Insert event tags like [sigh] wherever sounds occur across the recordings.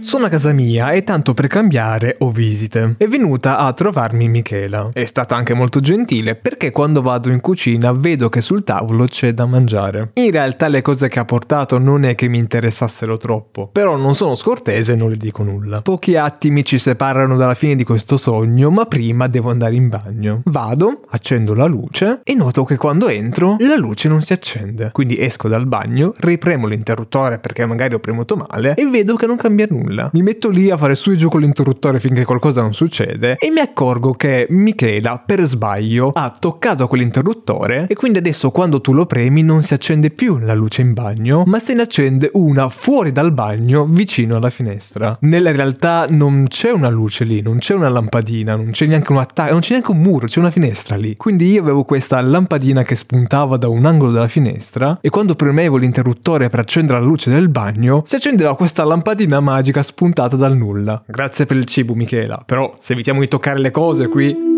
Sono a casa mia e tanto per cambiare ho visite. È venuta a trovarmi Michela. È stata anche molto gentile perché quando vado in cucina vedo che sul tavolo c'è da mangiare. In realtà le cose che ha portato non è che mi interessassero troppo, però non sono scortese e non le dico nulla. Pochi attimi ci separano dalla fine di questo sogno, ma prima devo andare in bagno. Vado, accendo la luce e noto che quando entro la luce non si accende. Quindi esco dal bagno, ripremo l'interruttore perché magari ho premuto male e vedo che non cambia nulla nulla. Mi metto lì a fare su e giù con l'interruttore finché qualcosa non succede e mi accorgo che Michela, per sbaglio, ha toccato quell'interruttore e quindi adesso quando tu lo premi non si accende più la luce in bagno, ma se ne accende una fuori dal bagno vicino alla finestra. Nella realtà non c'è una luce lì, non c'è una lampadina, non c'è neanche un attacco, non c'è neanche un muro, c'è una finestra lì. Quindi io avevo questa lampadina che spuntava da un angolo della finestra e quando premevo l'interruttore per accendere la luce del bagno, si accendeva questa lampadina magica spuntata dal nulla. Grazie per il cibo, Michela, però se evitiamo di toccare le cose qui...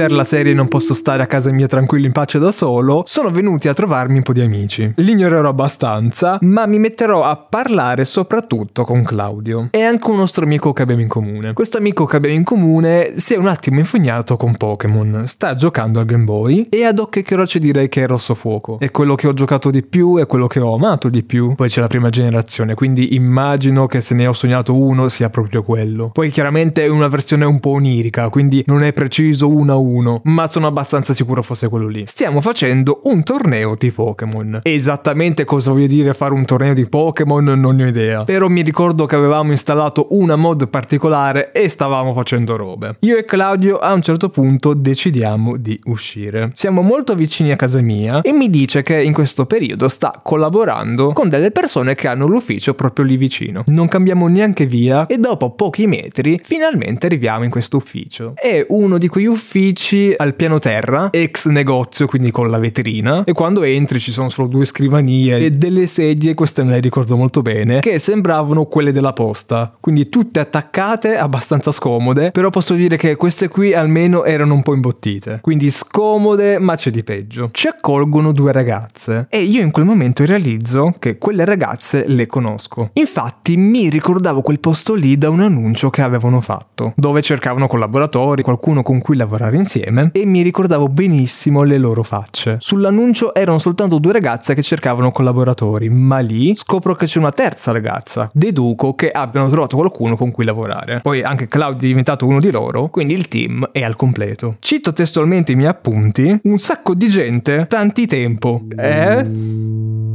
per la serie non posso stare a casa mia tranquillo in pace da solo, sono venuti a trovarmi un po' di amici. Li ignorerò abbastanza, ma mi metterò a parlare soprattutto con Claudio. E anche un nostro amico che abbiamo in comune. Questo amico che abbiamo in comune si è un attimo infugnato con Pokémon, sta giocando al Game Boy e ad occhio e croce direi che è Rosso Fuoco. È quello che ho giocato di più, è quello che ho amato di più. Poi c'è la prima generazione, quindi immagino che se ne ho sognato uno sia proprio quello. Poi chiaramente è una versione un po' onirica, quindi non è preciso una a uno, ma sono abbastanza sicuro fosse quello lì. Stiamo facendo un torneo di Pokémon. Esattamente cosa voglio dire fare un torneo di Pokémon non ne ho idea. Però mi ricordo che avevamo installato una mod particolare e stavamo facendo robe. Io e Claudio a un certo punto decidiamo di uscire. Siamo molto vicini a casa mia e mi dice che in questo periodo sta collaborando con delle persone che hanno l'ufficio proprio lì vicino. Non cambiamo neanche via e dopo pochi metri finalmente arriviamo in questo ufficio. È uno di quegli uffici uffici al piano terra, ex negozio, quindi con la vetrina, e quando entri ci sono solo due scrivanie e delle sedie, queste me le ricordo molto bene, che sembravano quelle della posta, quindi tutte attaccate, abbastanza scomode, però posso dire che queste qui almeno erano un po' imbottite, quindi scomode ma c'è di peggio. Ci accolgono due ragazze e io in quel momento realizzo che quelle ragazze le conosco. Infatti mi ricordavo quel posto lì da un annuncio che avevano fatto, dove cercavano collaboratori, qualcuno con cui lavorare insieme e mi ricordavo benissimo le loro facce. Sull'annuncio erano soltanto due ragazze che cercavano collaboratori, ma lì scopro che c'è una terza ragazza. Deduco che abbiano trovato qualcuno con cui lavorare. Poi anche Claudio è diventato uno di loro, quindi il team è al completo. Cito testualmente i miei appunti, un sacco di gente, tanti tempo. Eh?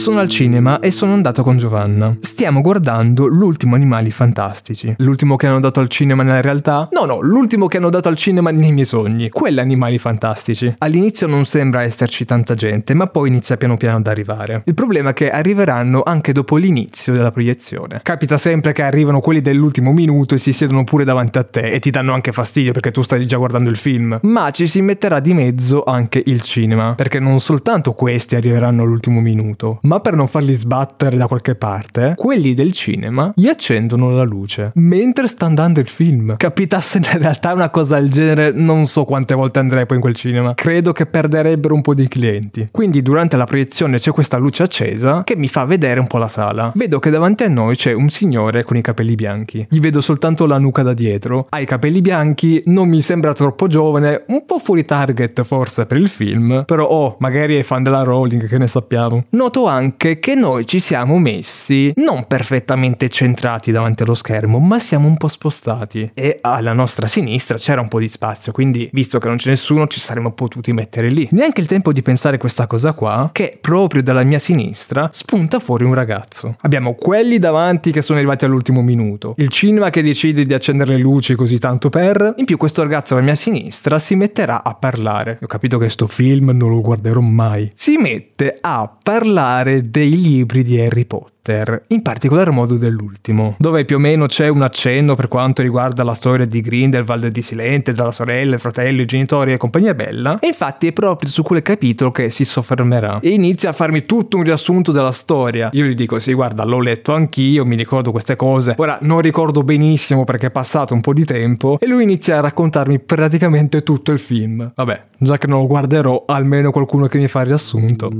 Sono al cinema e sono andato con Giovanna. Stiamo guardando l'ultimo Animali Fantastici. L'ultimo che hanno dato al cinema nella realtà? No, no, l'ultimo che hanno dato al cinema nei miei sogni. Quelli Animali Fantastici. All'inizio non sembra esserci tanta gente, ma poi inizia piano piano ad arrivare. Il problema è che arriveranno anche dopo l'inizio della proiezione. Capita sempre che arrivano quelli dell'ultimo minuto e si siedono pure davanti a te e ti danno anche fastidio perché tu stai già guardando il film. Ma ci si metterà di mezzo anche il cinema, perché non soltanto questi arriveranno all'ultimo minuto, ma per non farli sbattere da qualche parte, quelli del cinema gli accendono la luce mentre sta andando il film. Capitasse in realtà una cosa del genere, non so quante volte andrei poi in quel cinema. Credo che perderebbero un po' di clienti. Quindi durante la proiezione c'è questa luce accesa che mi fa vedere un po' la sala. Vedo che davanti a noi c'è un signore con i capelli bianchi. Gli vedo soltanto la nuca da dietro. Ha i capelli bianchi, non mi sembra troppo giovane, un po' fuori target forse per il film, però oh, magari è fan della Rowling, che ne sappiamo. Noto anche anche che noi ci siamo messi non perfettamente centrati davanti allo schermo, ma siamo un po' spostati. E alla nostra sinistra c'era un po' di spazio, quindi visto che non c'è nessuno ci saremmo potuti mettere lì. Neanche il tempo di pensare questa cosa qua, che proprio dalla mia sinistra spunta fuori un ragazzo. Abbiamo quelli davanti che sono arrivati all'ultimo minuto, il cinema che decide di accendere le luci così tanto per, in più questo ragazzo alla mia sinistra si metterà a parlare. Ho capito che sto film non lo guarderò mai. Si mette a parlare parlare dei libri di Harry Potter. In particolar modo dell'ultimo, dove più o meno c'è un accenno per quanto riguarda la storia di Grindelwald e di Silente, della sorella, il fratello, i genitori e compagnia bella. E infatti è proprio su quel capitolo che si soffermerà. E inizia a farmi tutto un riassunto della storia. Io gli dico: Sì, guarda, l'ho letto anch'io, mi ricordo queste cose. Ora non ricordo benissimo perché è passato un po' di tempo. E lui inizia a raccontarmi praticamente tutto il film. Vabbè, già che non lo guarderò, almeno qualcuno che mi fa il riassunto.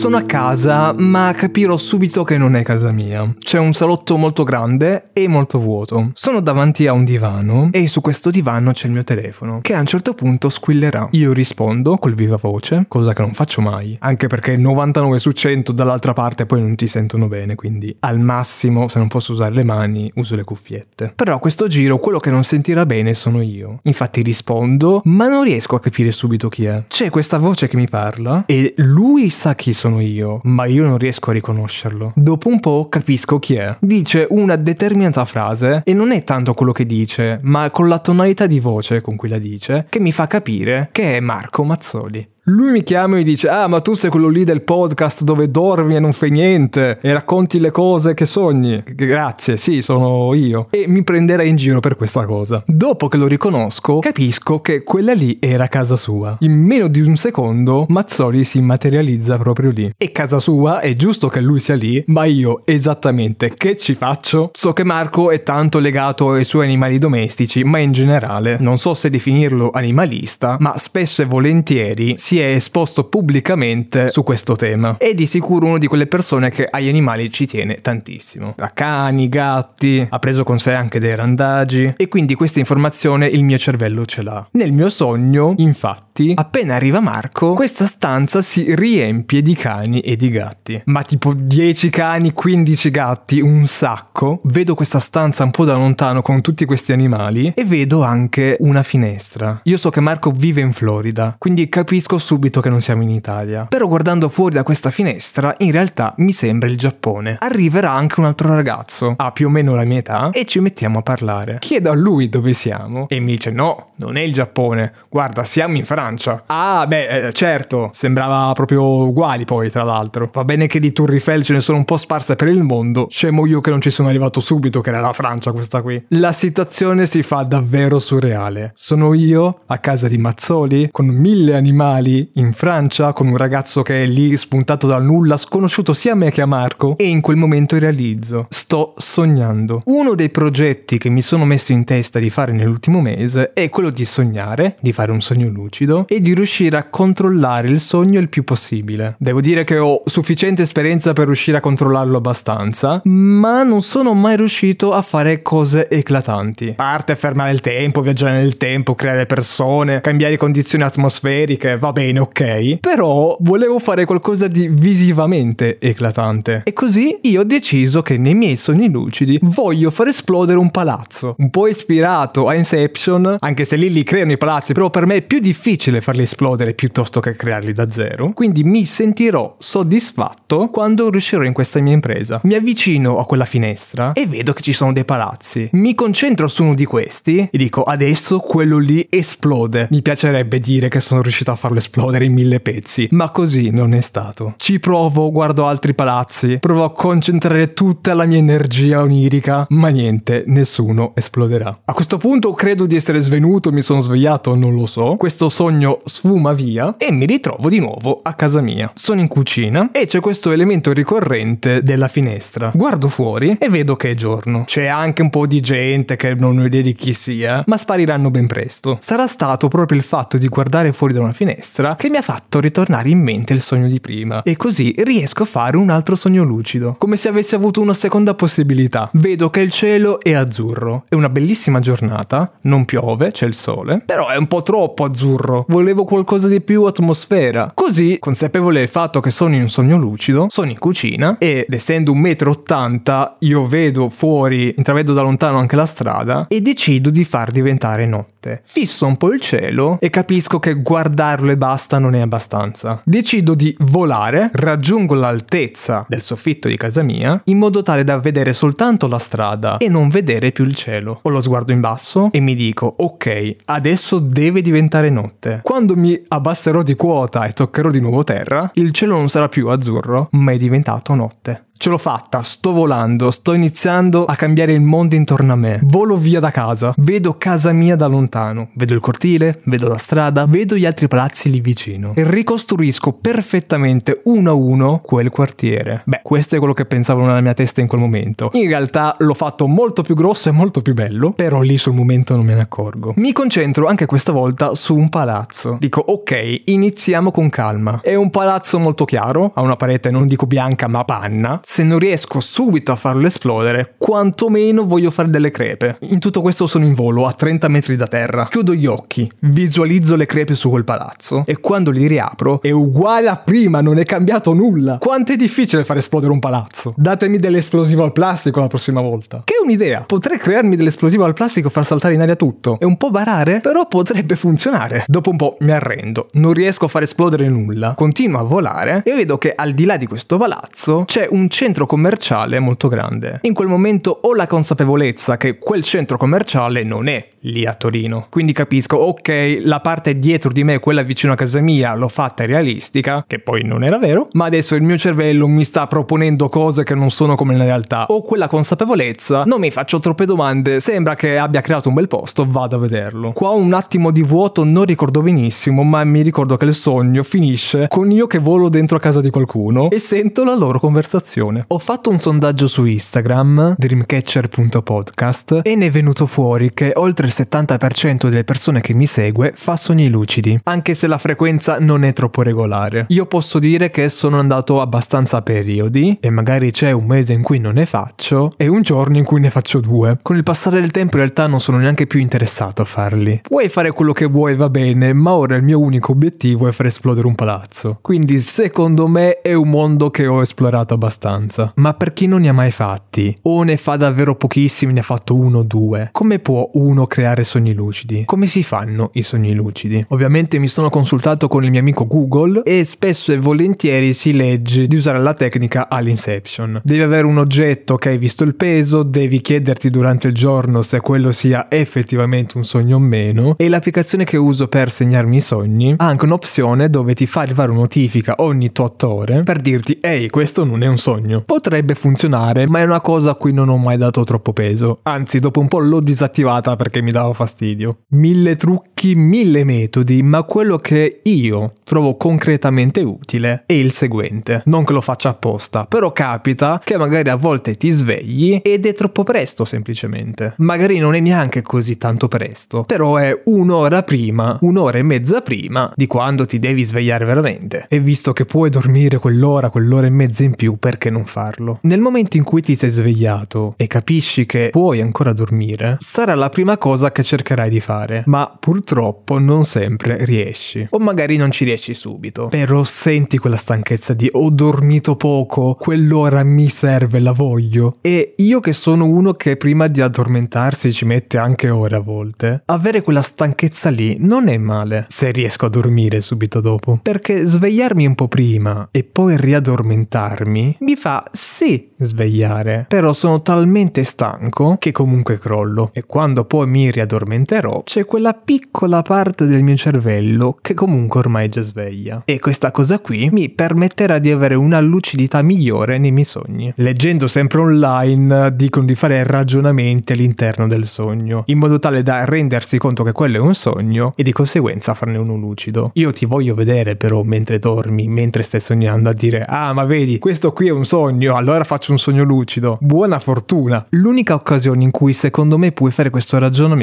Sono a casa, ma capirò subito che non è casa mia. C'è un salotto molto grande e molto vuoto. Sono davanti a un divano e su questo divano c'è il mio telefono, che a un certo punto squillerà. Io rispondo col viva voce, cosa che non faccio mai, anche perché 99 su 100 dall'altra parte poi non ti sentono bene, quindi al massimo, se non posso usare le mani, uso le cuffiette. Però a questo giro quello che non sentirà bene sono io. Infatti rispondo, ma non riesco a capire subito chi è. C'è questa voce che mi parla e lui sa chi sono io, ma io non riesco a riconoscerlo. Dopo un po' capisco chi è. Dice una determinata frase e non è tanto quello che dice, ma con la tonalità di voce con cui la dice, che mi fa capire che è Marco Mazzoli. Lui mi chiama e mi dice: Ah, ma tu sei quello lì del podcast dove dormi e non fai niente e racconti le cose che sogni. Grazie, sì, sono io. E mi prenderà in giro per questa cosa. Dopo che lo riconosco, capisco che quella lì era casa sua. In meno di un secondo, Mazzoli si materializza proprio lì. E casa sua, è giusto che lui sia lì, ma io esattamente che ci faccio? So che Marco è tanto legato ai suoi animali domestici, ma in generale, non so se definirlo animalista, ma spesso e volentieri si è esposto pubblicamente su questo tema. È di sicuro una di quelle persone che agli animali ci tiene tantissimo. A cani, gatti, ha preso con sé anche dei randagi e quindi questa informazione il mio cervello ce l'ha. Nel mio sogno, infatti, appena arriva Marco, questa stanza si riempie di cani e di gatti. Ma tipo 10 cani, 15 gatti, un sacco. Vedo questa stanza un po' da lontano con tutti questi animali e vedo anche una finestra. Io so che Marco vive in Florida, quindi capisco subito che non siamo in Italia. Però guardando fuori da questa finestra, in realtà mi sembra il Giappone. Arriverà anche un altro ragazzo, ha più o meno la mia età, e ci mettiamo a parlare. Chiedo a lui dove siamo e mi dice no, non è il Giappone, guarda, siamo in Francia. Ah, beh, eh, certo, sembrava proprio uguali poi, tra l'altro. Va bene che di Tour Eiffel ce ne sono un po' sparse per il mondo, scemo io che non ci sono arrivato subito che era la Francia questa qui. La situazione si fa davvero surreale. Sono io a casa di Mazzoli con mille animali in Francia con un ragazzo che è lì spuntato dal nulla, sconosciuto sia a me che a Marco e in quel momento realizzo. Sto sognando. Uno dei progetti che mi sono messo in testa di fare nell'ultimo mese è quello di sognare, di fare un sogno lucido e di riuscire a controllare il sogno il più possibile. Devo dire che ho sufficiente esperienza per riuscire a controllarlo abbastanza, ma non sono mai riuscito a fare cose eclatanti. Parte fermare il tempo, viaggiare nel tempo, creare persone, cambiare condizioni atmosferiche, va bene, ok. Però volevo fare qualcosa di visivamente eclatante. E così io ho deciso che nei miei sogni lucidi voglio far esplodere un palazzo. Un po' ispirato a Inception, anche se lì li creano i palazzi, però per me è più difficile farli esplodere piuttosto che crearli da zero. Quindi mi sentirò soddisfatto quando riuscirò in questa mia impresa. Mi avvicino a quella finestra e vedo che ci sono dei palazzi. Mi concentro su uno di questi e dico adesso quello lì esplode. Mi piacerebbe dire che sono riuscito a farlo esplodere in mille pezzi, ma così non è stato. Ci provo, guardo altri palazzi, provo a concentrare tutta la mia energia onirica, ma niente, nessuno esploderà. A questo punto credo di essere svenuto, mi sono svegliato, non lo so. Questo sogno sfuma via e mi ritrovo di nuovo a casa mia. Sono in cucina e c'è questo elemento ricorrente della finestra. Guardo fuori e vedo che è giorno. C'è anche un po' di gente che non ho idea di chi sia, ma spariranno ben presto. Sarà stato proprio il fatto di guardare fuori da una finestra che mi ha fatto ritornare in mente il sogno di prima. E così riesco a fare un altro sogno lucido. Come se avessi avuto una seconda possibilità. Vedo che il cielo è azzurro. È una bellissima giornata, non piove, c'è il sole, però è un po' troppo azzurro. Volevo qualcosa di più atmosfera. Così, consapevole del fatto che sono in un sogno lucido, sono in cucina ed essendo un metro ottanta io vedo fuori, intravedo da lontano anche la strada e decido di far diventare notte. Fisso un po' il cielo e capisco che guardarlo e basta non è abbastanza. Decido di volare, raggiungo l'altezza del soffitto di casa mia in modo tale da vedere soltanto la strada e non vedere più il cielo. Ho lo sguardo in basso e mi dico ok, adesso deve diventare notte. Niente. Quando mi abbasserò di quota e toccherò di nuovo terra, il cielo non sarà più azzurro, ma è diventato notte. Ce l'ho fatta, sto volando, sto iniziando a cambiare il mondo intorno a me. Volo via da casa, vedo casa mia da lontano, vedo il cortile, vedo la strada, vedo gli altri palazzi lì vicino e ricostruisco perfettamente uno a uno quel quartiere. Beh, questo è quello che pensavo nella mia testa in quel momento. In realtà l'ho fatto molto più grosso e molto più bello, però lì sul momento non me ne accorgo. Mi concentro anche questa volta su un palazzo. Dico, ok, iniziamo con calma. È un palazzo molto chiaro, ha una parete non dico bianca ma panna se non riesco subito a farlo esplodere, quantomeno voglio fare delle crepe. In tutto questo sono in volo a 30 metri da terra. Chiudo gli occhi, visualizzo le crepe su quel palazzo e quando li riapro è uguale a prima, non è cambiato nulla. Quanto è difficile far esplodere un palazzo? Datemi dell'esplosivo al plastico la prossima volta. Che è un'idea. Potrei crearmi dell'esplosivo al plastico e far saltare in aria tutto. È un po' barare, però potrebbe funzionare. Dopo un po' mi arrendo, non riesco a far esplodere nulla. Continuo a volare e vedo che al di là di questo palazzo c'è un centro commerciale molto grande. In quel momento ho la consapevolezza che quel centro commerciale non è lì a Torino. Quindi capisco, ok, la parte dietro di me, quella vicino a casa mia, l'ho fatta realistica, che poi non era vero, ma adesso il mio cervello mi sta proponendo cose che non sono come nella realtà. Ho quella consapevolezza, non mi faccio troppe domande, sembra che abbia creato un bel posto, vado a vederlo. Qua un attimo di vuoto, non ricordo benissimo, ma mi ricordo che il sogno finisce con io che volo dentro a casa di qualcuno e sento la loro conversazione. Ho fatto un sondaggio su Instagram, dreamcatcher.podcast, e ne è venuto fuori che oltre il 70% delle persone che mi segue fa sogni lucidi, anche se la frequenza non è troppo regolare. Io posso dire che sono andato abbastanza a periodi, e magari c'è un mese in cui non ne faccio, e un giorno in cui ne faccio due. Con il passare del tempo in realtà non sono neanche più interessato a farli. Puoi fare quello che vuoi, va bene, ma ora il mio unico obiettivo è far esplodere un palazzo. Quindi secondo me è un mondo che ho esplorato abbastanza. Ma per chi non ne ha mai fatti, o ne fa davvero pochissimi, ne ha fatto uno o due, come può uno creare sogni lucidi? Come si fanno i sogni lucidi? Ovviamente mi sono consultato con il mio amico Google e spesso e volentieri si legge di usare la tecnica all'inception. Devi avere un oggetto che hai visto il peso, devi chiederti durante il giorno se quello sia effettivamente un sogno o meno e l'applicazione che uso per segnarmi i sogni ha anche un'opzione dove ti fa arrivare una notifica ogni 8 ore per dirti ehi questo non è un sogno. Potrebbe funzionare ma è una cosa a cui non ho mai dato troppo peso. Anzi dopo un po' l'ho disattivata perché mi dava fastidio. Mille trucchi, mille metodi ma quello che io trovo concretamente utile è il seguente. Non che lo faccia apposta però capita che magari a volte ti svegli ed è troppo presto semplicemente. Magari non è neanche così tanto presto, però è un'ora prima, un'ora e mezza prima di quando ti devi svegliare veramente. E visto che puoi dormire quell'ora, quell'ora e mezza in più, perché non farlo? Nel momento in cui ti sei svegliato e capisci che puoi ancora dormire, sarà la prima cosa che cercherai di fare, ma purtroppo non sempre riesci. O magari non ci riesci subito, però senti quella stanchezza di ho dormito poco, quell'ora mi serve, la voglio. E io che sono uno che prima di addormentarsi ci mette anche ore a volte, avere quella stanchezza lì non è male se riesco a dormire subito dopo. Perché svegliarmi un po' prima e poi riaddormentarmi mi fa sì svegliare, però sono talmente stanco che comunque crollo e quando poi mi riaddormenterò c'è quella piccola parte del mio cervello che comunque ormai è già sveglia. E questa cosa qui mi permetterà di avere una lucidità migliore nei miei sogni. Leggendo sempre online dicono di fare ragionamenti all'interno del sogno, in modo tale da rendersi conto che quello è un sogno e di conseguenza farne uno lucido. Io ti voglio vedere però mentre dormi, mentre stai sognando, a dire ah ma vedi questo qui è un sogno, allora faccio un sogno lucido. Buona fortuna. L'unica occasione in cui secondo me puoi fare questo ragionamento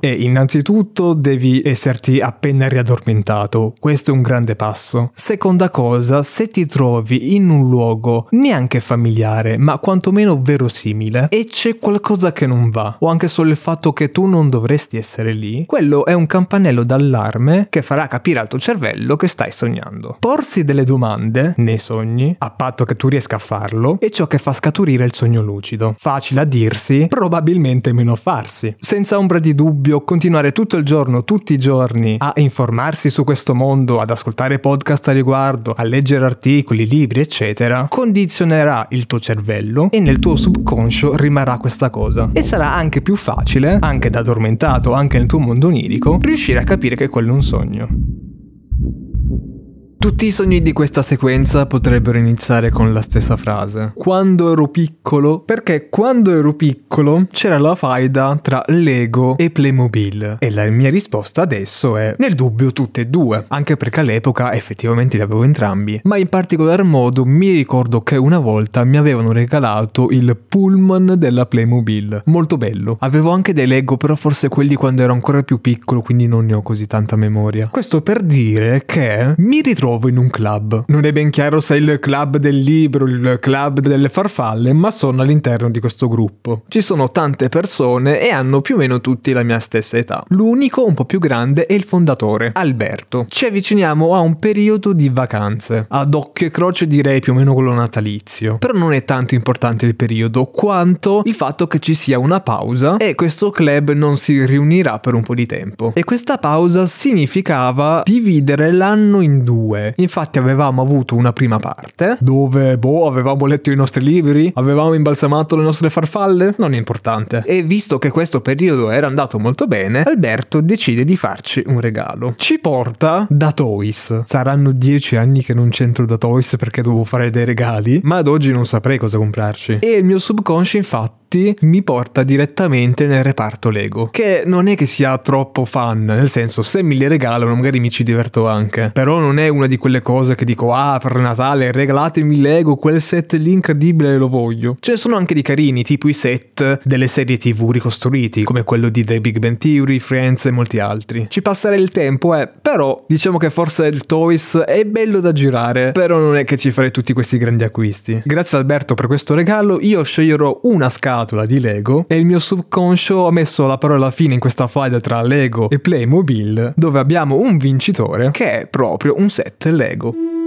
è innanzitutto devi esserti appena riaddormentato. Questo è un grande passo. Seconda cosa, se ti trovi in un luogo neanche familiare, ma quantomeno verosimile e c'è qualcosa che non va, o anche solo il fatto che tu non dovresti essere lì, quello è un campanello d'allarme che farà capire al tuo cervello che stai sognando. Porsi delle domande nei sogni, a patto che tu riesca a farlo, è ciò che fa scaturire il sogno lucido. Facile a dirsi, probabilmente meno farsi. Senza un ombra di dubbio continuare tutto il giorno, tutti i giorni, a informarsi su questo mondo, ad ascoltare podcast a riguardo, a leggere articoli, libri, eccetera, condizionerà il tuo cervello e nel tuo subconscio rimarrà questa cosa. E sarà anche più facile, anche da addormentato, anche nel tuo mondo onirico, riuscire a capire che quello è un sogno. Tutti i sogni di questa sequenza potrebbero iniziare con la stessa frase. Quando ero piccolo, perché quando ero piccolo c'era la faida tra Lego e Playmobil. E la mia risposta adesso è nel dubbio tutte e due, anche perché all'epoca effettivamente li avevo entrambi. Ma in particolar modo mi ricordo che una volta mi avevano regalato il pullman della Playmobil. Molto bello. Avevo anche dei Lego, però forse quelli quando ero ancora più piccolo, quindi non ne ho così tanta memoria. Questo per dire che mi ritrovo trovo in un club. Non è ben chiaro se è il club del libro, il club delle farfalle, ma sono all'interno di questo gruppo. Ci sono tante persone e hanno più o meno tutti la mia stessa età. L'unico un po' più grande è il fondatore, Alberto. Ci avviciniamo a un periodo di vacanze. Ad occhio e croce direi più o meno quello natalizio. Però non è tanto importante il periodo quanto il fatto che ci sia una pausa e questo club non si riunirà per un po' di tempo. E questa pausa significava dividere l'anno in due 2. Infatti avevamo avuto una prima parte dove, boh, avevamo letto i nostri libri, avevamo imbalsamato le nostre farfalle, non è importante. E visto che questo periodo era andato molto bene, Alberto decide di farci un regalo. Ci porta da Toys. Saranno dieci anni che non c'entro da Toys perché devo fare dei regali, ma ad oggi non saprei cosa comprarci. E il mio subconscio infatti mi porta direttamente nel reparto Lego, che non è che sia troppo fan, nel senso se me li regalano magari mi ci diverto anche, però non è una di quelle cose che dico ah per Natale regalatemi Lego, quel set lì incredibile lo voglio. Ce ne sono anche di carini, tipo i set delle serie tv ricostruiti, come quello di The Big Bang Theory, Friends e molti altri. Ci passerei il tempo, eh, però diciamo che forse il Toys è bello da girare, però non è che ci farei tutti questi grandi acquisti. Grazie Alberto per questo regalo, io sceglierò una scala scatola di Lego e il mio subconscio ha messo la parola fine in questa faida tra Lego e Playmobil dove abbiamo un vincitore che è proprio un set Lego.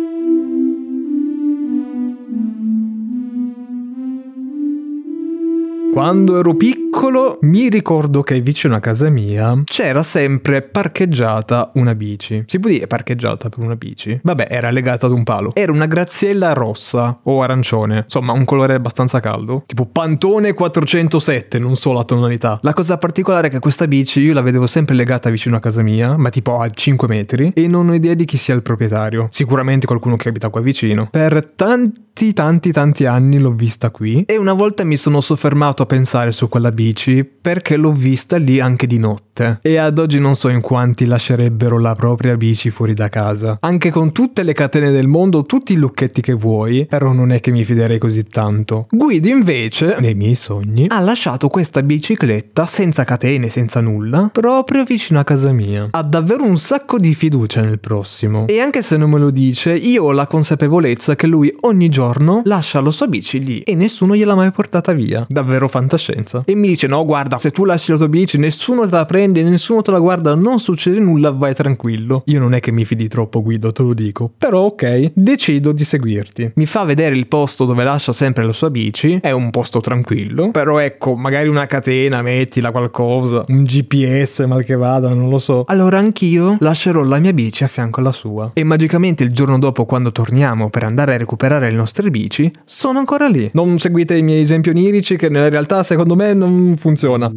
Quando ero piccolo mi ricordo che vicino a casa mia c'era sempre parcheggiata una bici. Si può dire parcheggiata per una bici? Vabbè, era legata ad un palo. Era una graziella rossa o arancione, insomma un colore abbastanza caldo, tipo Pantone 407, non so la tonalità. La cosa particolare è che questa bici io la vedevo sempre legata vicino a casa mia, ma tipo a 5 metri, e non ho idea di chi sia il proprietario. Sicuramente qualcuno che abita qua vicino. Per tanti tanti tanti anni l'ho vista qui e una volta mi sono soffermato a pensare su quella bici perché l'ho vista lì anche di notte e ad oggi non so in quanti lascerebbero la propria bici fuori da casa. Anche con tutte le catene del mondo, tutti i lucchetti che vuoi, però non è che mi fiderei così tanto. Guido invece, nei miei sogni, ha lasciato questa bicicletta senza catene, senza nulla, proprio vicino a casa mia. Ha davvero un sacco di fiducia nel prossimo. E anche se non me lo dice, io ho la consapevolezza che lui ogni giorno lascia la sua bici lì e nessuno gliel'ha mai portata via. Davvero fantascienza. E mi dice: No, guarda, se tu lasci la tua bici, nessuno te la prende, nessuno te la guarda, non succede nulla, vai tranquillo. Io non è che mi fidi troppo, Guido, te lo dico. Però, ok, decido di seguirti. Mi fa vedere il posto dove lascia sempre la sua bici. È un posto tranquillo. Però ecco, magari una catena, mettila qualcosa, un GPS, mal che vada, non lo so. Allora anch'io lascerò la mia bici a fianco alla sua. E magicamente il giorno dopo, quando torniamo per andare a recuperare le nostre bici, sono ancora lì. Non seguite i miei esempi onirici che nella realtà realtà secondo me non funziona.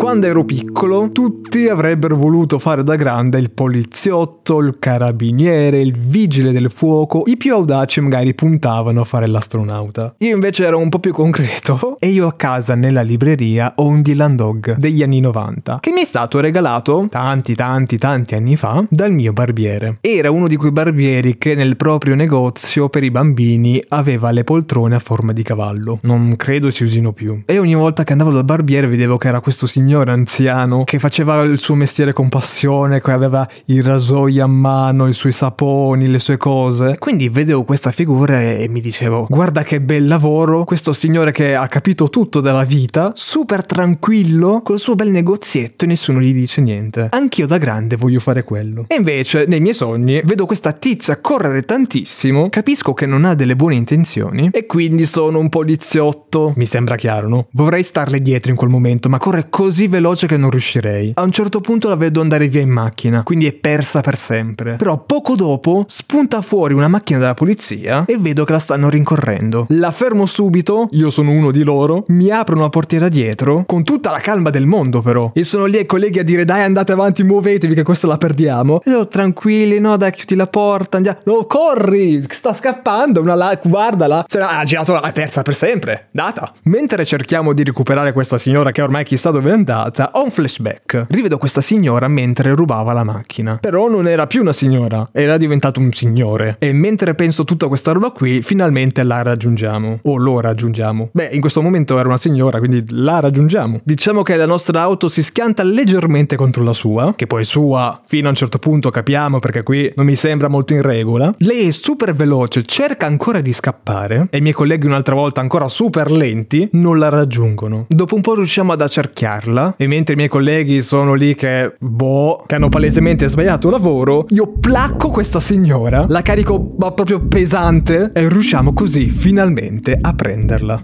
Quando ero piccolo, tutti avrebbero voluto fare da grande il poliziotto, il carabiniere, il vigile del fuoco. I più audaci magari puntavano a fare l'astronauta. Io invece ero un po' più concreto [laughs] e io a casa nella libreria ho un Dylan Dog degli anni 90 che mi è stato regalato tanti tanti tanti anni fa dal mio barbiere. Era uno di quei barbieri che nel proprio negozio per i bambini aveva le poltrone a forma di cavallo. Non credo si usino più. E ogni volta che andavo dal barbiere vedevo che era questo signore signore anziano che faceva il suo mestiere con passione, che aveva i rasoi a mano, i suoi saponi, le sue cose. Quindi vedevo questa figura e mi dicevo, guarda che bel lavoro, questo signore che ha capito tutto della vita, super tranquillo, col suo bel negozietto e nessuno gli dice niente. Anch'io da grande voglio fare quello. E invece, nei miei sogni, vedo questa tizia correre tantissimo, capisco che non ha delle buone intenzioni e quindi sono un poliziotto. Mi sembra chiaro, no? Vorrei starle dietro in quel momento, ma corre così veloce che non riuscirei. A un certo punto la vedo andare via in macchina, quindi è persa per sempre. Però poco dopo spunta fuori una macchina della polizia e vedo che la stanno rincorrendo. La fermo subito, io sono uno di loro, mi aprono la portiera dietro, con tutta la calma del mondo però. E sono lì ai colleghi a dire dai andate avanti, muovetevi che questa la perdiamo. E io tranquilli, no dai chiudi la porta, andiamo. No, corri, sta scappando, una la... guardala. Se ha girato, l'ha persa per sempre, data. Mentre cerchiamo di recuperare questa signora che ormai chissà dove è andata, ho un flashback. Rivedo questa signora mentre rubava la macchina. Però non era più una signora, era diventato un signore. E mentre penso tutta questa roba qui, finalmente la raggiungiamo. O lo raggiungiamo. Beh, in questo momento era una signora, quindi la raggiungiamo. Diciamo che la nostra auto si schianta leggermente contro la sua, che poi sua fino a un certo punto capiamo perché qui non mi sembra molto in regola. Lei è super veloce, cerca ancora di scappare e i miei colleghi un'altra volta ancora super lenti non la raggiungono. Dopo un po' riusciamo ad accerchiarla e mentre i miei colleghi sono lì che boh, che hanno palesemente sbagliato lavoro, io placco questa signora, la carico ma proprio pesante e riusciamo così finalmente a prenderla.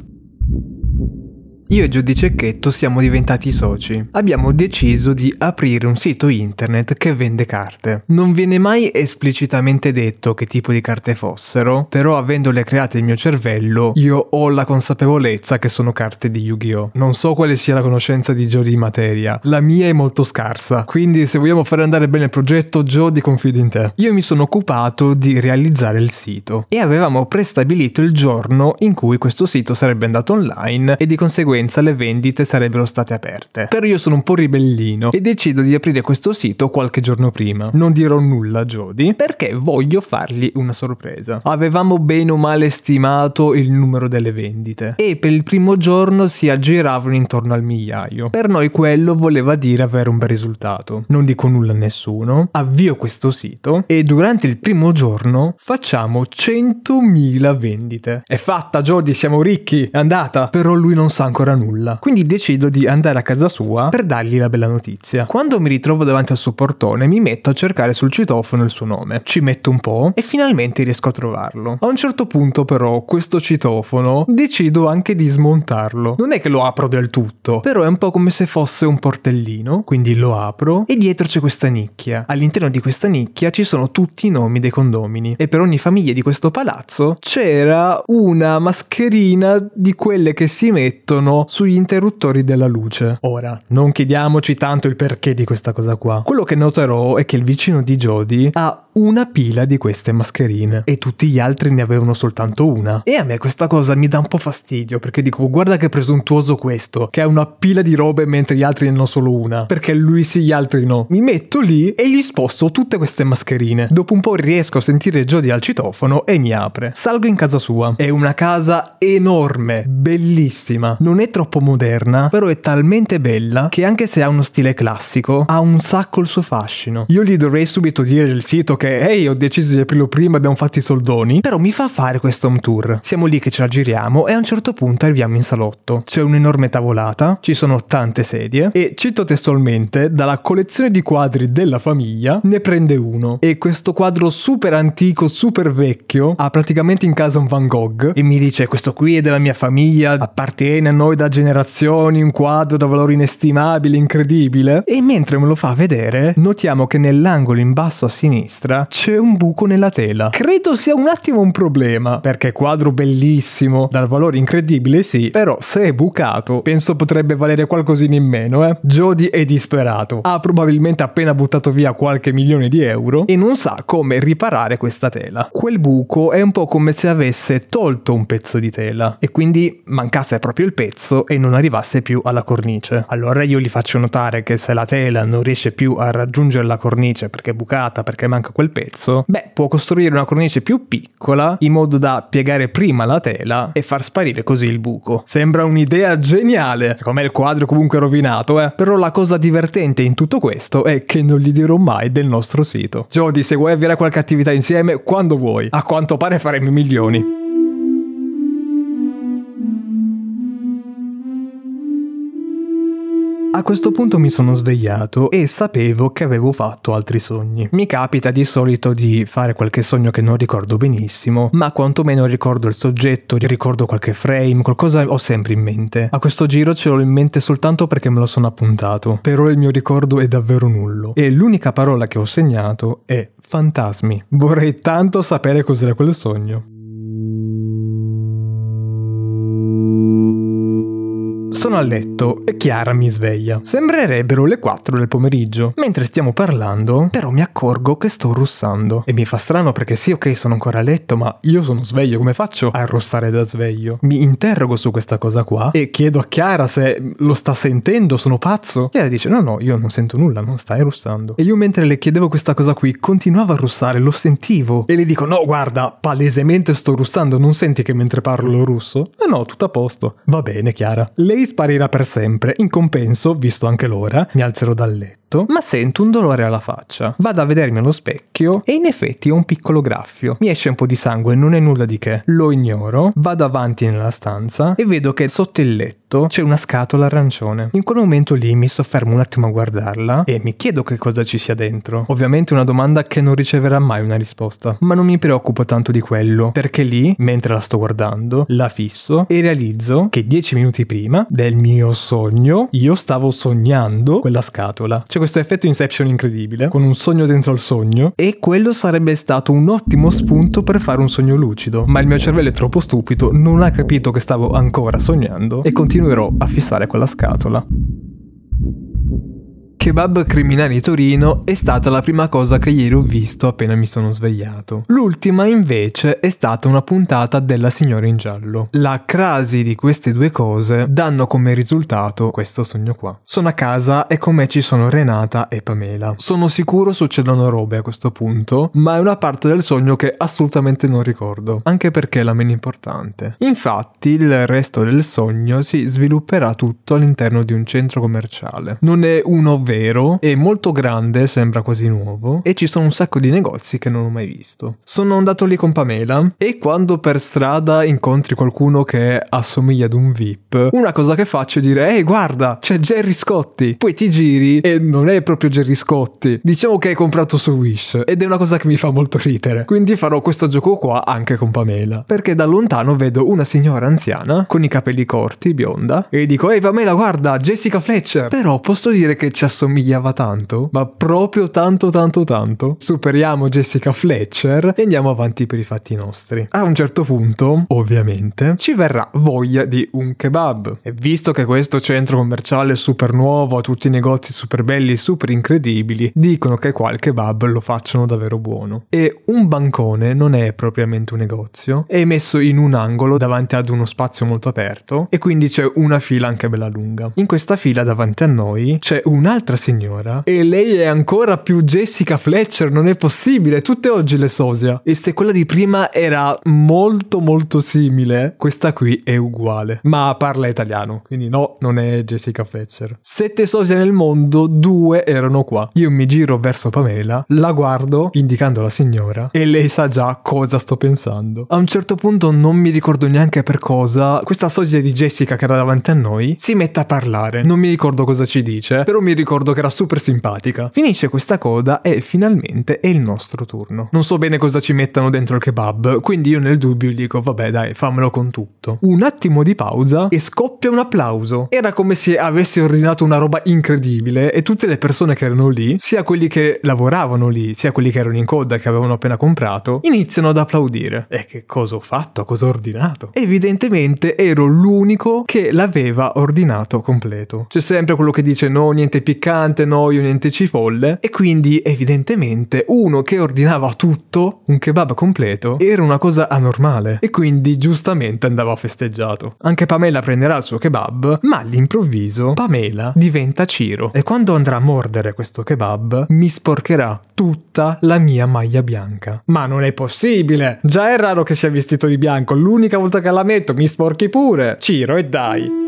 Io e Giudice Cecchetto siamo diventati soci. Abbiamo deciso di aprire un sito internet che vende carte. Non viene mai esplicitamente detto che tipo di carte fossero, però avendole create nel mio cervello, io ho la consapevolezza che sono carte di Yu-Gi-Oh! Non so quale sia la conoscenza di Joe di materia. La mia è molto scarsa, quindi se vogliamo fare andare bene il progetto, Joe di confidi in te. Io mi sono occupato di realizzare il sito e avevamo prestabilito il giorno in cui questo sito sarebbe andato online e di conseguenza conseguenza le vendite sarebbero state aperte. Però io sono un po' ribellino e decido di aprire questo sito qualche giorno prima. Non dirò nulla a Jody perché voglio fargli una sorpresa. Avevamo bene o male stimato il numero delle vendite e per il primo giorno si aggiravano intorno al migliaio. Per noi quello voleva dire avere un bel risultato. Non dico nulla a nessuno, avvio questo sito e durante il primo giorno facciamo 100.000 vendite. È fatta Jody, siamo ricchi, è andata. Però lui non sa ancora ancora nulla. Quindi decido di andare a casa sua per dargli la bella notizia. Quando mi ritrovo davanti al suo portone mi metto a cercare sul citofono il suo nome. Ci metto un po' e finalmente riesco a trovarlo. A un certo punto però questo citofono decido anche di smontarlo. Non è che lo apro del tutto, però è un po' come se fosse un portellino, quindi lo apro e dietro c'è questa nicchia. All'interno di questa nicchia ci sono tutti i nomi dei condomini e per ogni famiglia di questo palazzo c'era una mascherina di quelle che si mettono sugli interruttori della luce. Ora, non chiediamoci tanto il perché di questa cosa qua. Quello che noterò è che il vicino di Jody ha una pila di queste mascherine e tutti gli altri ne avevano soltanto una. E a me questa cosa mi dà un po' fastidio perché dico guarda che presuntuoso questo, che ha una pila di robe mentre gli altri ne hanno solo una, perché lui sì gli altri no. Mi metto lì e gli sposto tutte queste mascherine. Dopo un po' riesco a sentire Jody al citofono e mi apre. Salgo in casa sua. È una casa enorme, bellissima. Non è troppo moderna, però è talmente bella che anche se ha uno stile classico, ha un sacco il suo fascino. Io gli dovrei subito dire il sito che ehi ho deciso di aprirlo prima abbiamo fatto i soldoni. Però mi fa fare questo home tour. Siamo lì che ce la giriamo e a un certo punto arriviamo in salotto. C'è un'enorme tavolata ci sono tante sedie e cito testualmente dalla collezione di quadri della famiglia ne prende uno. E questo quadro super antico super vecchio ha praticamente in casa un Van Gogh e mi dice questo qui è della mia famiglia appartiene a noi da generazioni un quadro da valore inestimabile incredibile e mentre me lo fa vedere notiamo che nell'angolo in basso a sinistra c'è un buco nella tela. Credo sia un attimo un problema, perché quadro bellissimo, dal valore incredibile sì, però se è bucato penso potrebbe valere qualcosina in meno, eh. Jody è disperato, ha probabilmente appena buttato via qualche milione di euro e non sa come riparare questa tela. Quel buco è un po' come se avesse tolto un pezzo di tela e quindi mancasse proprio il pezzo pezzo e non arrivasse più alla cornice. Allora io gli faccio notare che se la tela non riesce più a raggiungere la cornice perché è bucata, perché manca quel pezzo, beh, può costruire una cornice più piccola in modo da piegare prima la tela e far sparire così il buco. Sembra un'idea geniale. Secondo me il quadro è comunque rovinato, eh. Però la cosa divertente in tutto questo è che non gli dirò mai del nostro sito. Jody, se vuoi avviare qualche attività insieme, quando vuoi. A quanto pare faremo milioni. A questo punto mi sono svegliato e sapevo che avevo fatto altri sogni. Mi capita di solito di fare qualche sogno che non ricordo benissimo, ma quantomeno ricordo il soggetto, ricordo qualche frame, qualcosa ho sempre in mente. A questo giro ce l'ho in mente soltanto perché me lo sono appuntato, però il mio ricordo è davvero nullo. E l'unica parola che ho segnato è fantasmi. Vorrei tanto sapere cos'era quel sogno. Sono a letto e Chiara mi sveglia. Sembrerebbero le 4 del pomeriggio. Mentre stiamo parlando, però mi accorgo che sto russando. E mi fa strano perché sì, ok, sono ancora a letto, ma io sono sveglio, come faccio a russare da sveglio? Mi interrogo su questa cosa qua e chiedo a Chiara se lo sta sentendo, sono pazzo. Chiara dice: No, no, io non sento nulla, non stai russando. E io mentre le chiedevo questa cosa qui, continuavo a russare, lo sentivo. E le dico: No, guarda, palesemente sto russando, non senti che mentre parlo lo russo? No, no, tutto a posto. Va bene, Chiara. Lei sparirà per sempre. In compenso, visto anche l'ora, mi alzerò dal letto letto, ma sento un dolore alla faccia. Vado a vedermi allo specchio e in effetti ho un piccolo graffio. Mi esce un po' di sangue, non è nulla di che. Lo ignoro, vado avanti nella stanza e vedo che sotto il letto c'è una scatola arancione. In quel momento lì mi soffermo un attimo a guardarla e mi chiedo che cosa ci sia dentro. Ovviamente una domanda che non riceverà mai una risposta, ma non mi preoccupo tanto di quello, perché lì, mentre la sto guardando, la fisso e realizzo che dieci minuti prima del mio sogno io stavo sognando quella scatola. C'è questo effetto Inception incredibile, con un sogno dentro il sogno, e quello sarebbe stato un ottimo spunto per fare un sogno lucido, ma il mio cervello è troppo stupido, non ha capito che stavo ancora sognando e continuerò a fissare quella scatola kebab criminali Torino è stata la prima cosa che ieri ho visto appena mi sono svegliato. L'ultima invece è stata una puntata della Signora in Giallo. La crasi di queste due cose danno come risultato questo sogno qua. Sono a casa e con me ci sono Renata e Pamela. Sono sicuro succedono robe a questo punto, ma è una parte del sogno che assolutamente non ricordo, anche perché è la meno importante. Infatti il resto del sogno si svilupperà tutto all'interno di un centro commerciale. Non è uno vero vero, è molto grande, sembra quasi nuovo, e ci sono un sacco di negozi che non ho mai visto. Sono andato lì con Pamela e quando per strada incontri qualcuno che assomiglia ad un VIP, una cosa che faccio è dire ehi guarda, c'è Jerry Scotti, poi ti giri e non è proprio Jerry Scotti, diciamo che hai comprato su Wish ed è una cosa che mi fa molto ridere, quindi farò questo gioco qua anche con Pamela, perché da lontano vedo una signora anziana con i capelli corti, bionda, e dico ehi Pamela guarda, Jessica Fletcher, però posso dire che ci assomiglia assomigliava tanto, ma proprio tanto tanto tanto. Superiamo Jessica Fletcher e andiamo avanti per i fatti nostri. A un certo punto, ovviamente, ci verrà voglia di un kebab. E visto che questo centro commerciale è super nuovo, ha tutti i negozi super belli, super incredibili, dicono che qua il kebab lo facciano davvero buono. E un bancone non è propriamente un negozio, è messo in un angolo davanti ad uno spazio molto aperto e quindi c'è una fila anche bella lunga. In questa fila davanti a noi c'è un'altra un'altra signora e lei è ancora più Jessica Fletcher, non è possibile, tutte oggi le sosia. E se quella di prima era molto molto simile, questa qui è uguale, ma parla italiano, quindi no, non è Jessica Fletcher. Sette sosia nel mondo, due erano qua. Io mi giro verso Pamela, la guardo indicando la signora e lei sa già cosa sto pensando. A un certo punto non mi ricordo neanche per cosa, questa sosia di Jessica che era davanti a noi si mette a parlare. Non mi ricordo cosa ci dice, però mi ricordo ricordo che era super simpatica. Finisce questa coda e finalmente è il nostro turno. Non so bene cosa ci mettano dentro il kebab, quindi io nel dubbio gli dico vabbè dai, fammelo con tutto. Un attimo di pausa e scoppia un applauso. Era come se avessi ordinato una roba incredibile e tutte le persone che erano lì, sia quelli che lavoravano lì, sia quelli che erano in coda che avevano appena comprato, iniziano ad applaudire. E che cosa ho fatto? Cosa ho ordinato? Evidentemente ero l'unico che l'aveva ordinato completo. C'è sempre quello che dice no, niente piccato piccante, noio, niente cipolle e quindi evidentemente uno che ordinava tutto, un kebab completo, era una cosa anormale e quindi giustamente andava festeggiato. Anche Pamela prenderà il suo kebab, ma all'improvviso Pamela diventa Ciro e quando andrà a mordere questo kebab mi sporcherà tutta la mia maglia bianca. Ma non è possibile! Già è raro che sia vestito di bianco, l'unica volta che la metto mi sporchi pure! Ciro e dai!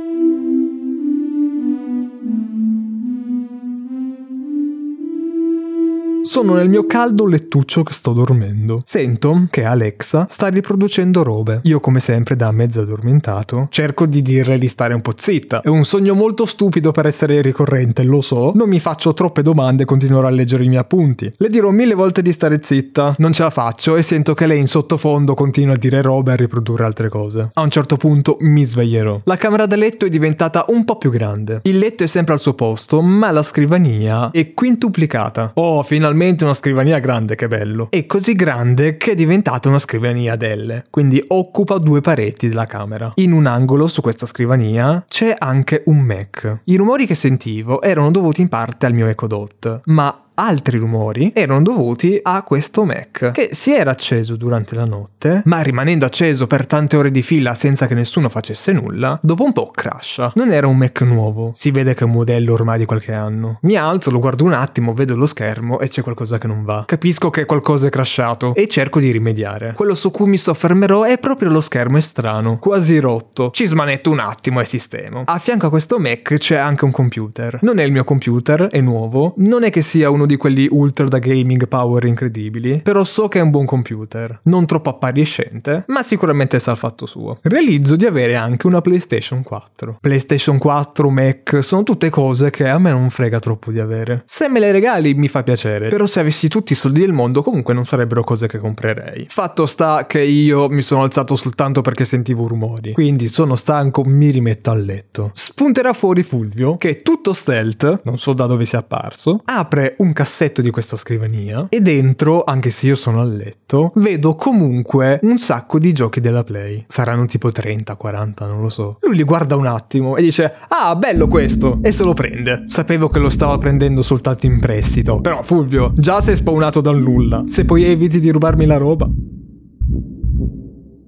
Sono nel mio caldo lettuccio che sto dormendo. Sento che Alexa sta riproducendo robe. Io, come sempre, da mezzo addormentato, cerco di dirle di stare un po' zitta. È un sogno molto stupido per essere ricorrente, lo so. Non mi faccio troppe domande e continuerò a leggere i miei appunti. Le dirò mille volte di stare zitta. Non ce la faccio e sento che lei in sottofondo continua a dire robe e a riprodurre altre cose. A un certo punto mi sveglierò. La camera da letto è diventata un po' più grande. Il letto è sempre al suo posto, ma la scrivania è quintuplicata. Oh, finalmente finalmente una scrivania grande, che bello. È così grande che è diventata una scrivania Dell, quindi occupa due pareti della camera. In un angolo su questa scrivania c'è anche un Mac. I rumori che sentivo erano dovuti in parte al mio Echo Dot, ma altri rumori erano dovuti a questo Mac che si era acceso durante la notte, ma rimanendo acceso per tante ore di fila senza che nessuno facesse nulla, dopo un po' crasha. Non era un Mac nuovo, si vede che è un modello ormai di qualche anno. Mi alzo, lo guardo un attimo, vedo lo schermo e c'è qualcosa che non va. Capisco che qualcosa è crashato e cerco di rimediare. Quello su cui mi soffermerò è proprio lo schermo è strano, quasi rotto. Ci smanetto un attimo e sistemo. A fianco a questo Mac c'è anche un computer. Non è il mio computer, è nuovo, non è che sia uno di quelli ultra da gaming power incredibili, però so che è un buon computer, non troppo appariscente, ma sicuramente sa il fatto suo. Realizzo di avere anche una PlayStation 4. PlayStation 4, Mac, sono tutte cose che a me non frega troppo di avere. Se me le regali mi fa piacere, però se avessi tutti i soldi del mondo comunque non sarebbero cose che comprerei. Fatto sta che io mi sono alzato soltanto perché sentivo rumori, quindi sono stanco, mi rimetto a letto. Spunterà fuori Fulvio, che tutto stealth, non so da dove sia apparso, apre un cassetto di questa scrivania e dentro, anche se io sono a letto, vedo comunque un sacco di giochi della Play. Saranno tipo 30, 40, non lo so. Lui li guarda un attimo e dice: Ah, bello questo! E se lo prende. Sapevo che lo stava prendendo soltanto in prestito. Però, Fulvio, già sei spawnato dal nulla. Se poi eviti di rubarmi la roba.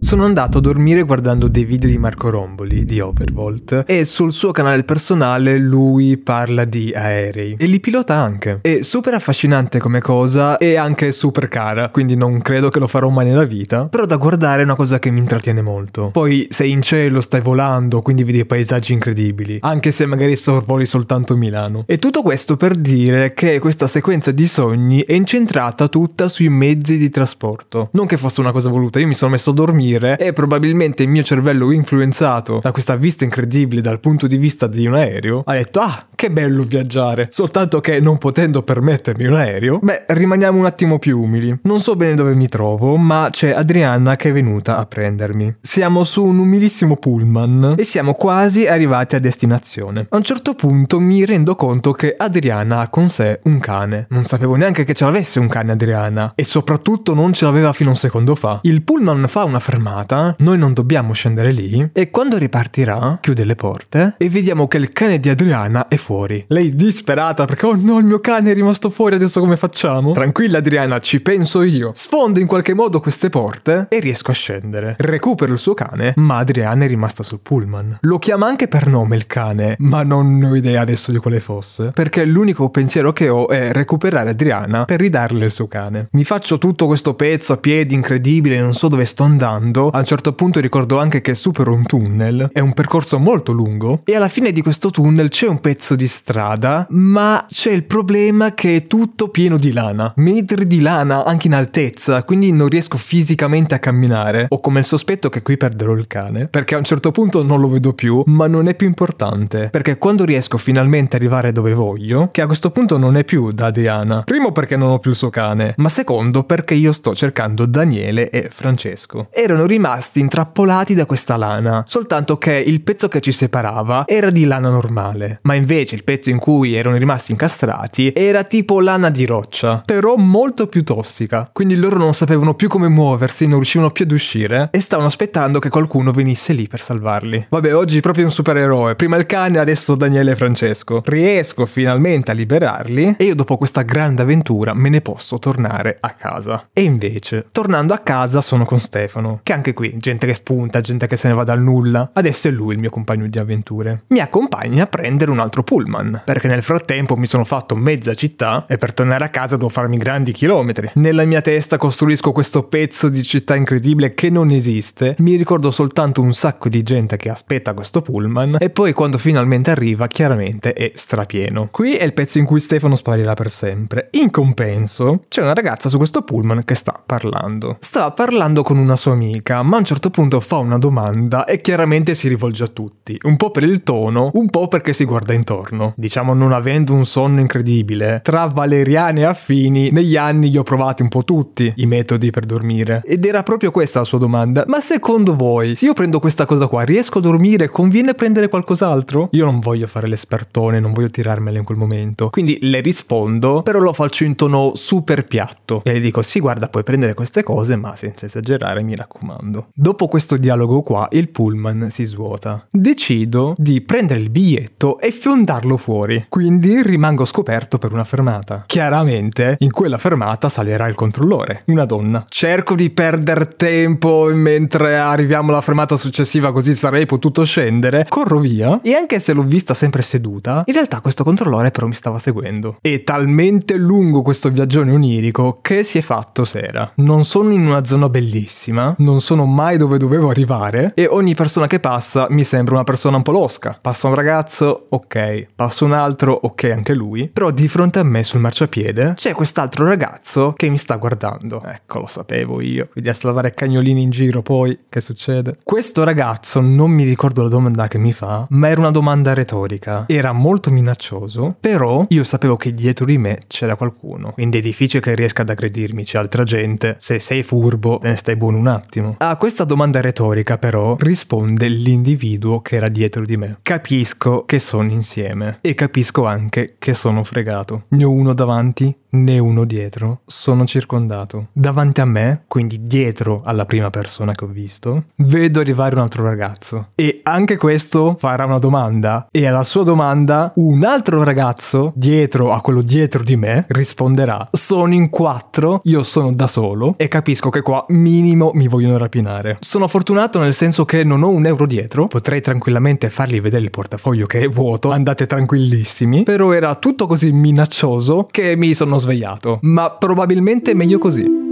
Sono andato a dormire guardando dei video di Marco Romboli di Overvolt e sul suo canale personale lui parla di aerei e li pilota anche. È super affascinante come cosa e anche super cara, quindi non credo che lo farò mai nella vita, però da guardare è una cosa che mi intrattiene molto. Poi sei in cielo, stai volando, quindi vedi paesaggi incredibili, anche se magari sorvoli soltanto Milano. E tutto questo per dire che questa sequenza di sogni è incentrata tutta sui mezzi di trasporto. Non che fosse una cosa voluta, io mi sono messo a dormire dire e probabilmente il mio cervello influenzato da questa vista incredibile dal punto di vista di un aereo ha detto ah che bello viaggiare. Soltanto che non potendo permettermi un aereo beh rimaniamo un attimo più umili. Non so bene dove mi trovo ma c'è Adriana che è venuta a prendermi. Siamo su un umilissimo pullman e siamo quasi arrivati a destinazione. A un certo punto mi rendo conto che Adriana ha con sé un cane. Non sapevo neanche che ce l'avesse un cane Adriana e soprattutto non ce l'aveva fino a un secondo fa. Il pullman fa una fermata, noi non dobbiamo scendere lì e quando ripartirà chiude le porte e vediamo che il cane di Adriana è fuori. Lei disperata perché oh no il mio cane è rimasto fuori adesso come facciamo? Tranquilla Adriana ci penso io. Sfondo in qualche modo queste porte e riesco a scendere. Recupero il suo cane ma Adriana è rimasta sul pullman. Lo chiama anche per nome il cane ma non ho idea adesso di quale fosse perché l'unico pensiero che ho è recuperare Adriana per ridarle il suo cane. Mi faccio tutto questo pezzo a piedi incredibile non so dove sto andando andando, a un certo punto ricordo anche che supero un tunnel, è un percorso molto lungo e alla fine di questo tunnel c'è un pezzo di strada, ma c'è il problema che è tutto pieno di lana, metri di lana anche in altezza, quindi non riesco fisicamente a camminare. Ho come il sospetto che qui perderò il cane, perché a un certo punto non lo vedo più, ma non è più importante, perché quando riesco finalmente ad arrivare dove voglio, che a questo punto non è più da Adriana, primo perché non ho più il suo cane, ma secondo perché io sto cercando Daniele e Francesco. Erano rimasti intrappolati da questa lana, soltanto che il pezzo che ci separava era di lana normale, ma invece Invece il pezzo in cui erano rimasti incastrati era tipo lana di roccia, però molto più tossica. Quindi loro non sapevano più come muoversi, non riuscivano più ad uscire e stavano aspettando che qualcuno venisse lì per salvarli. Vabbè, oggi proprio un supereroe. Prima il cane, adesso Daniele e Francesco. Riesco finalmente a liberarli e io dopo questa grande avventura me ne posso tornare a casa. E invece, tornando a casa sono con Stefano, che anche qui, gente che spunta, gente che se ne va dal nulla. Adesso è lui il mio compagno di avventure. Mi accompagna a prendere un altro pullman, perché nel frattempo mi sono fatto mezza città e per tornare a casa devo farmi grandi chilometri. Nella mia testa costruisco questo pezzo di città incredibile che non esiste, mi ricordo soltanto un sacco di gente che aspetta questo pullman e poi quando finalmente arriva chiaramente è strapieno. Qui è il pezzo in cui Stefano sparirà per sempre. In compenso c'è una ragazza su questo pullman che sta parlando. Stava parlando con una sua amica, ma a un certo punto fa una domanda e chiaramente si rivolge a tutti, un po' per il tono, un po' perché si guarda intorno. Diciamo non avendo un sonno incredibile, tra valeriani e affini, negli anni li ho provati un po' tutti i metodi per dormire. Ed era proprio questa la sua domanda. Ma secondo voi, se io prendo questa cosa qua, riesco a dormire? Conviene prendere qualcos'altro? Io non voglio fare l'espertone, non voglio tirarmela in quel momento. Quindi le rispondo, però lo faccio in tono super piatto. E le dico, sì, guarda, puoi prendere queste cose, ma senza esagerare, mi raccomando. Dopo questo dialogo qua, il pullman si svuota. Decido di prendere il biglietto e fiondarlo fuori. Quindi rimango scoperto per una fermata. Chiaramente, in quella fermata salirà il controllore, una donna. Cerco di perdere tempo mentre arriviamo alla fermata successiva, così sarei potuto scendere. Corro via e anche se l'ho vista sempre seduta, in realtà questo controllore però mi stava seguendo. È talmente lungo questo viaggione onirico che si è fatto sera. Non sono in una zona bellissima, non sono mai dove dovevo arrivare e ogni persona che passa mi sembra una persona un po' losca. Passa un ragazzo, ok. Passa un altro, ok anche lui. Però di fronte a me sul marciapiede c'è quest'altro ragazzo che mi sta guardando. Ecco, lo sapevo io. Vedi a salvare cagnolini in giro poi, che succede? Questo ragazzo, non mi ricordo la domanda che mi fa, ma era una domanda retorica. Era molto minaccioso, però io sapevo che dietro di me c'era qualcuno. Quindi è difficile che riesca ad aggredirmi, c'è altra gente. Se sei furbo, te ne stai buono un attimo. A questa domanda retorica, però, risponde l'individuo che era dietro di me. Capisco che sono insieme e capisco anche che sono fregato. Ne ho uno davanti, né uno dietro. Sono circondato. Davanti a me, quindi dietro alla prima persona che ho visto, vedo arrivare un altro ragazzo. E anche questo farà una domanda. E alla sua domanda, un altro ragazzo, dietro a quello dietro di me, risponderà: Sono in quattro, io sono da solo e capisco che qua minimo mi vogliono rapinare. Sono fortunato nel senso che non ho un euro dietro, potrei tranquillamente fargli vedere il portafoglio che è vuoto, andate tranquillissimi, però era tutto così minaccioso che mi sono svegliato. Ma probabilmente meglio così.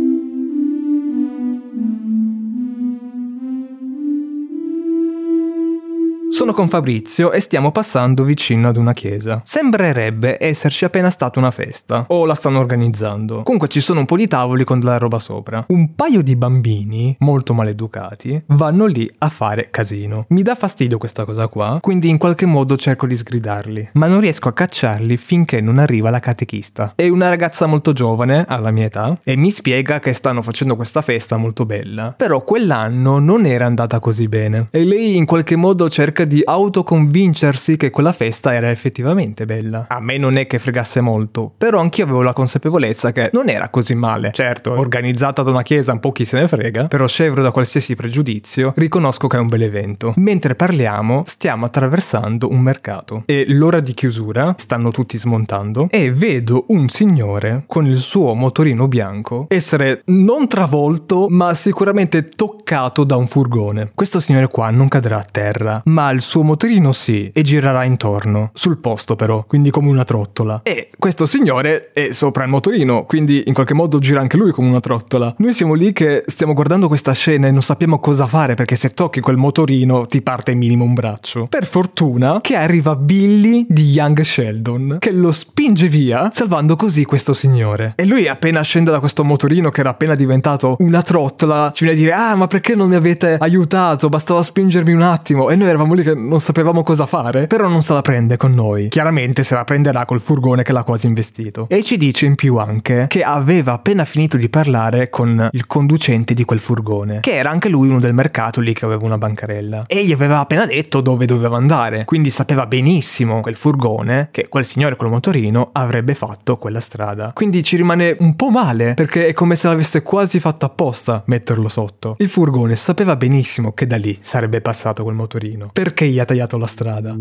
Sono con Fabrizio e stiamo passando vicino ad una chiesa. Sembrerebbe esserci appena stata una festa, o la stanno organizzando. Comunque ci sono un po' di tavoli con della roba sopra. Un paio di bambini, molto maleducati, vanno lì a fare casino. Mi dà fastidio questa cosa qua, quindi in qualche modo cerco di sgridarli, ma non riesco a cacciarli finché non arriva la catechista. È una ragazza molto giovane, alla mia età, e mi spiega che stanno facendo questa festa molto bella. Però quell'anno non era andata così bene. E lei in qualche modo cerca di autoconvincersi che quella festa era effettivamente bella. A me non è che fregasse molto, però anch'io avevo la consapevolezza che non era così male. Certo, organizzata da una chiesa un po' chi se ne frega, però scevro da qualsiasi pregiudizio, riconosco che è un bel evento. Mentre parliamo, stiamo attraversando un mercato e l'ora di chiusura, stanno tutti smontando, e vedo un signore con il suo motorino bianco essere non travolto, ma sicuramente toccato da un furgone. Questo signore qua non cadrà a terra, ma il suo motorino sì e girerà intorno, sul posto però, quindi come una trottola. E questo signore è sopra il motorino, quindi in qualche modo gira anche lui come una trottola. Noi siamo lì che stiamo guardando questa scena e non sappiamo cosa fare perché se tocchi quel motorino ti parte minimo un braccio. Per fortuna che arriva Billy di Young Sheldon che lo spinge via, salvando così questo signore. E lui appena scende da questo motorino che era appena diventato una trottola, ci viene a dire "Ah, ma perché non mi avete aiutato? Bastava spingermi un attimo". E noi eravamo lì che non sapevamo cosa fare, però non se la prende con noi. Chiaramente se la prenderà col furgone che l'ha quasi investito. E ci dice in più anche che aveva appena finito di parlare con il conducente di quel furgone, che era anche lui uno del mercato lì che aveva una bancarella. E gli aveva appena detto dove doveva andare, quindi sapeva benissimo quel furgone che quel signore col motorino avrebbe fatto quella strada. Quindi ci rimane un po' male, perché è come se l'avesse quasi fatta apposta metterlo sotto. Il furgone sapeva benissimo che da lì sarebbe passato quel motorino. Perché gli ha tagliato la strada?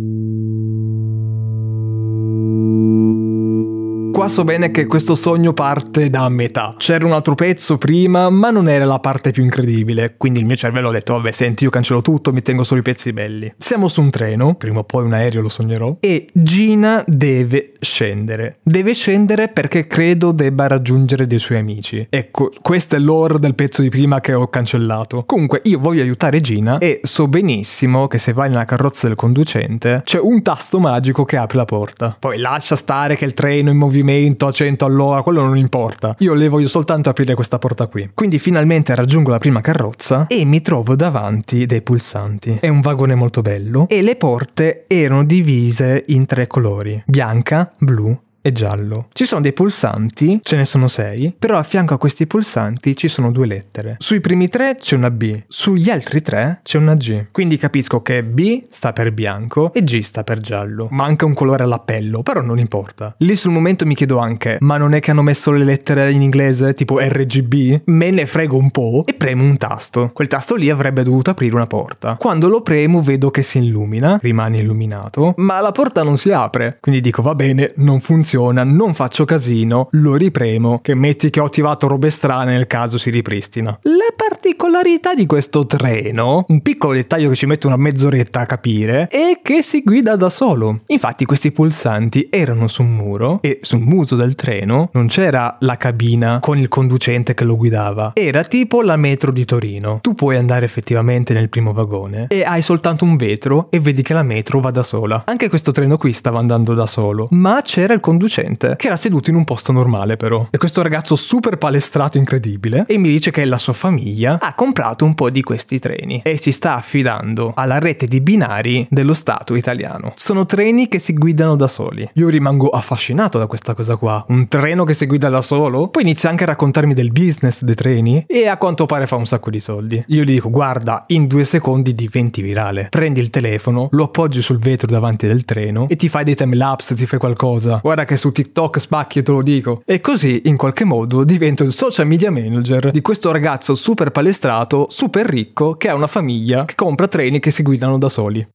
Qua so bene che questo sogno parte da metà. C'era un altro pezzo prima, ma non era la parte più incredibile. Quindi il mio cervello ha detto: Vabbè, senti, io cancello tutto, mi tengo solo i pezzi belli. Siamo su un treno, prima o poi un aereo lo sognerò. E Gina deve scendere. Deve scendere perché credo debba raggiungere dei suoi amici. Ecco, questo è l'ore del pezzo di prima che ho cancellato. Comunque, io voglio aiutare Gina e so benissimo che se vai nella carrozza del conducente c'è un tasto magico che apre la porta. Poi lascia stare che il treno è in movimento movimento a 100 all'ora, quello non importa. Io le voglio soltanto aprire questa porta qui. Quindi finalmente raggiungo la prima carrozza e mi trovo davanti dei pulsanti. È un vagone molto bello e le porte erano divise in tre colori, bianca, blu e giallo. Ci sono dei pulsanti, ce ne sono sei, però a fianco a questi pulsanti ci sono due lettere. Sui primi tre c'è una B, sugli altri tre c'è una G. Quindi capisco che B sta per bianco e G sta per giallo. Manca un colore all'appello, però non importa. Lì sul momento mi chiedo anche, ma non è che hanno messo le lettere in inglese, tipo RGB? Me ne frego un po' e premo un tasto. Quel tasto lì avrebbe dovuto aprire una porta. Quando lo premo vedo che si illumina, rimane illuminato, ma la porta non si apre. Quindi dico va bene, non funziona funziona, non faccio casino, lo ripremo, che metti che ho attivato robe strane nel caso si ripristina. La particolarità di questo treno, un piccolo dettaglio che ci mette una mezz'oretta a capire, è che si guida da solo. Infatti questi pulsanti erano su un muro e sul muso del treno non c'era la cabina con il conducente che lo guidava, era tipo la metro di Torino. Tu puoi andare effettivamente nel primo vagone e hai soltanto un vetro e vedi che la metro va da sola. Anche questo treno qui stava andando da solo, ma c'era il conducente conducente, che era seduto in un posto normale però. E questo ragazzo super palestrato incredibile e mi dice che la sua famiglia ha comprato un po' di questi treni e si sta affidando alla rete di binari dello Stato italiano. Sono treni che si guidano da soli. Io rimango affascinato da questa cosa qua. Un treno che si guida da solo? Poi inizia anche a raccontarmi del business dei treni e a quanto pare fa un sacco di soldi. Io gli dico guarda, in due secondi diventi virale. Prendi il telefono, lo appoggi sul vetro davanti del treno e ti fai dei timelapse, ti fai qualcosa. Guarda che su TikTok spacchi, te lo dico. E così, in qualche modo, divento il social media manager di questo ragazzo super palestrato, super ricco, che ha una famiglia che compra treni che si guidano da soli.